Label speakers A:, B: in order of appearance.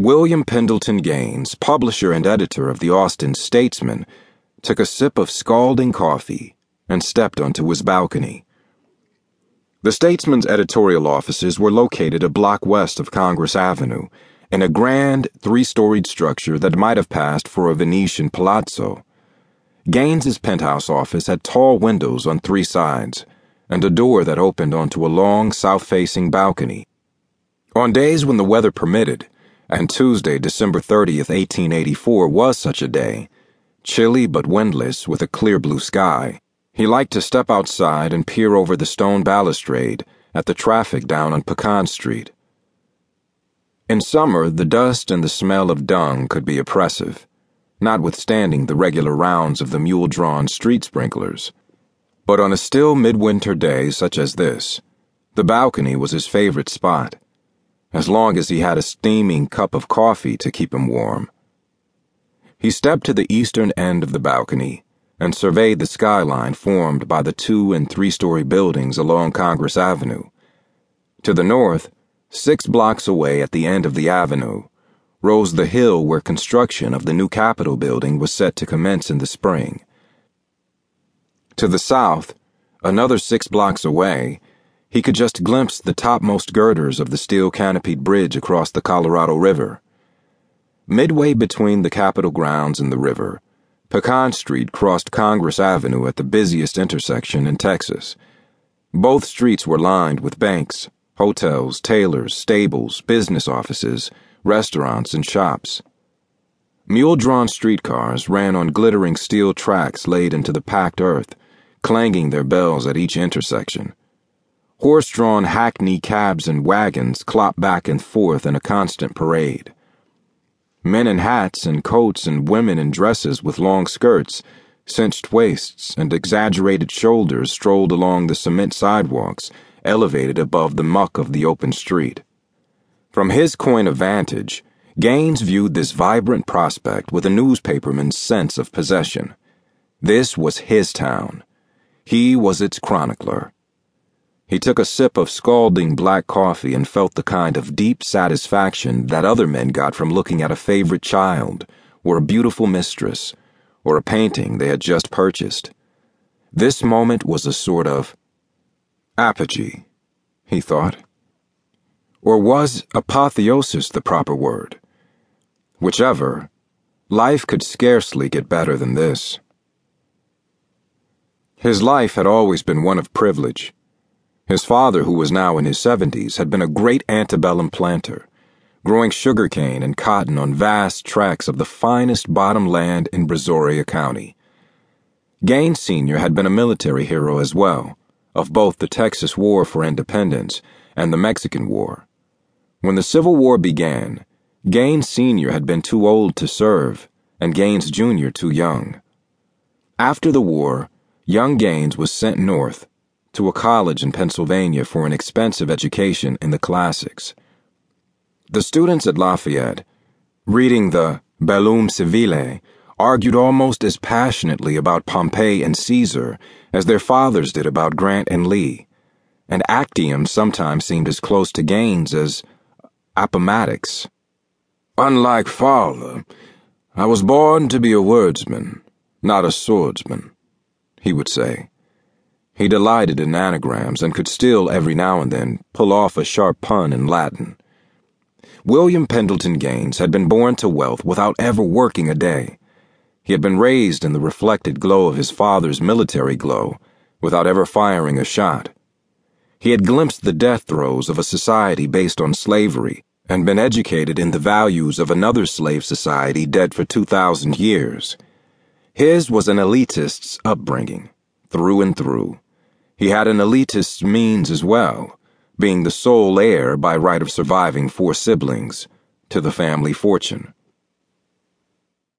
A: William Pendleton Gaines, publisher and editor of the Austin Statesman, took a sip of scalding coffee and stepped onto his balcony. The Statesman's editorial offices were located a block west of Congress Avenue in a grand three storied structure that might have passed for a Venetian palazzo. Gaines's penthouse office had tall windows on three sides and a door that opened onto a long south facing balcony. On days when the weather permitted, and Tuesday, December 30th, 1884, was such a day, chilly but windless with a clear blue sky, he liked to step outside and peer over the stone balustrade at the traffic down on Pecan Street. In summer, the dust and the smell of dung could be oppressive, notwithstanding the regular rounds of the mule drawn street sprinklers. But on a still midwinter day such as this, the balcony was his favorite spot, as long as he had a steaming cup of coffee to keep him warm. He stepped to the eastern end of the balcony and surveyed the skyline formed by the two and three story buildings along Congress Avenue. To the north, six blocks away at the end of the avenue, rose the hill where construction of the new Capitol building was set to commence in the spring. To the south, another six blocks away, he could just glimpse the topmost girders of the steel canopied bridge across the Colorado River. Midway between the Capitol grounds and the river, Pecan Street crossed Congress Avenue at the busiest intersection in Texas. Both streets were lined with banks, hotels, tailors, stables, business offices, restaurants, and shops. Mule drawn streetcars ran on glittering steel tracks laid into the packed earth, clanging their bells at each intersection. Horse drawn hackney cabs and wagons clopped back and forth in a constant parade. Men in hats and coats and women in dresses with long skirts, cinched waists, and exaggerated shoulders strolled along the cement sidewalks, elevated above the muck of the open street. From his coign of vantage, Gaines viewed this vibrant prospect with a newspaperman's sense of possession. This was his town. He was its chronicler. He took a sip of scalding black coffee and felt the kind of deep satisfaction that other men got from looking at a favorite child, or a beautiful mistress, or a painting they had just purchased. This moment was a sort of apogee, he thought. Or was apotheosis the proper word? Whichever, life could scarcely get better than this. His life had always been one of privilege. His father, who was now in his 70s, had been a great antebellum planter, growing sugarcane and cotton on vast tracts of the finest bottom land in Brazoria County. Gaines Sr. had been a military hero as well, of both the Texas War for Independence and the Mexican War. When the Civil War began, Gaines Sr. had been too old to serve, and Gaines Jr. too young. After the war, young Gaines was sent north to a college in Pennsylvania for an expensive education in the classics. The students at Lafayette, reading the Bellum Civile, argued almost as passionately about Pompey and Caesar as their fathers did about Grant and Lee, and Actium sometimes seemed as close to Gaines as Appomattox. Unlike father, I was born to be a wordsman, not a swordsman, he would say. He delighted in anagrams and could still, every now and then, pull off a sharp pun in Latin. William Pendleton Gaines had been born to wealth without ever working a day. He had been raised in the reflected glow of his father's military glow without ever firing a shot. He had glimpsed the death throes of a society based on slavery and been educated in the values of another slave society dead for 2,000 years. His was an elitist's upbringing, through and through. He had an elitist's means as well, being the sole heir by right of surviving four siblings to the family fortune.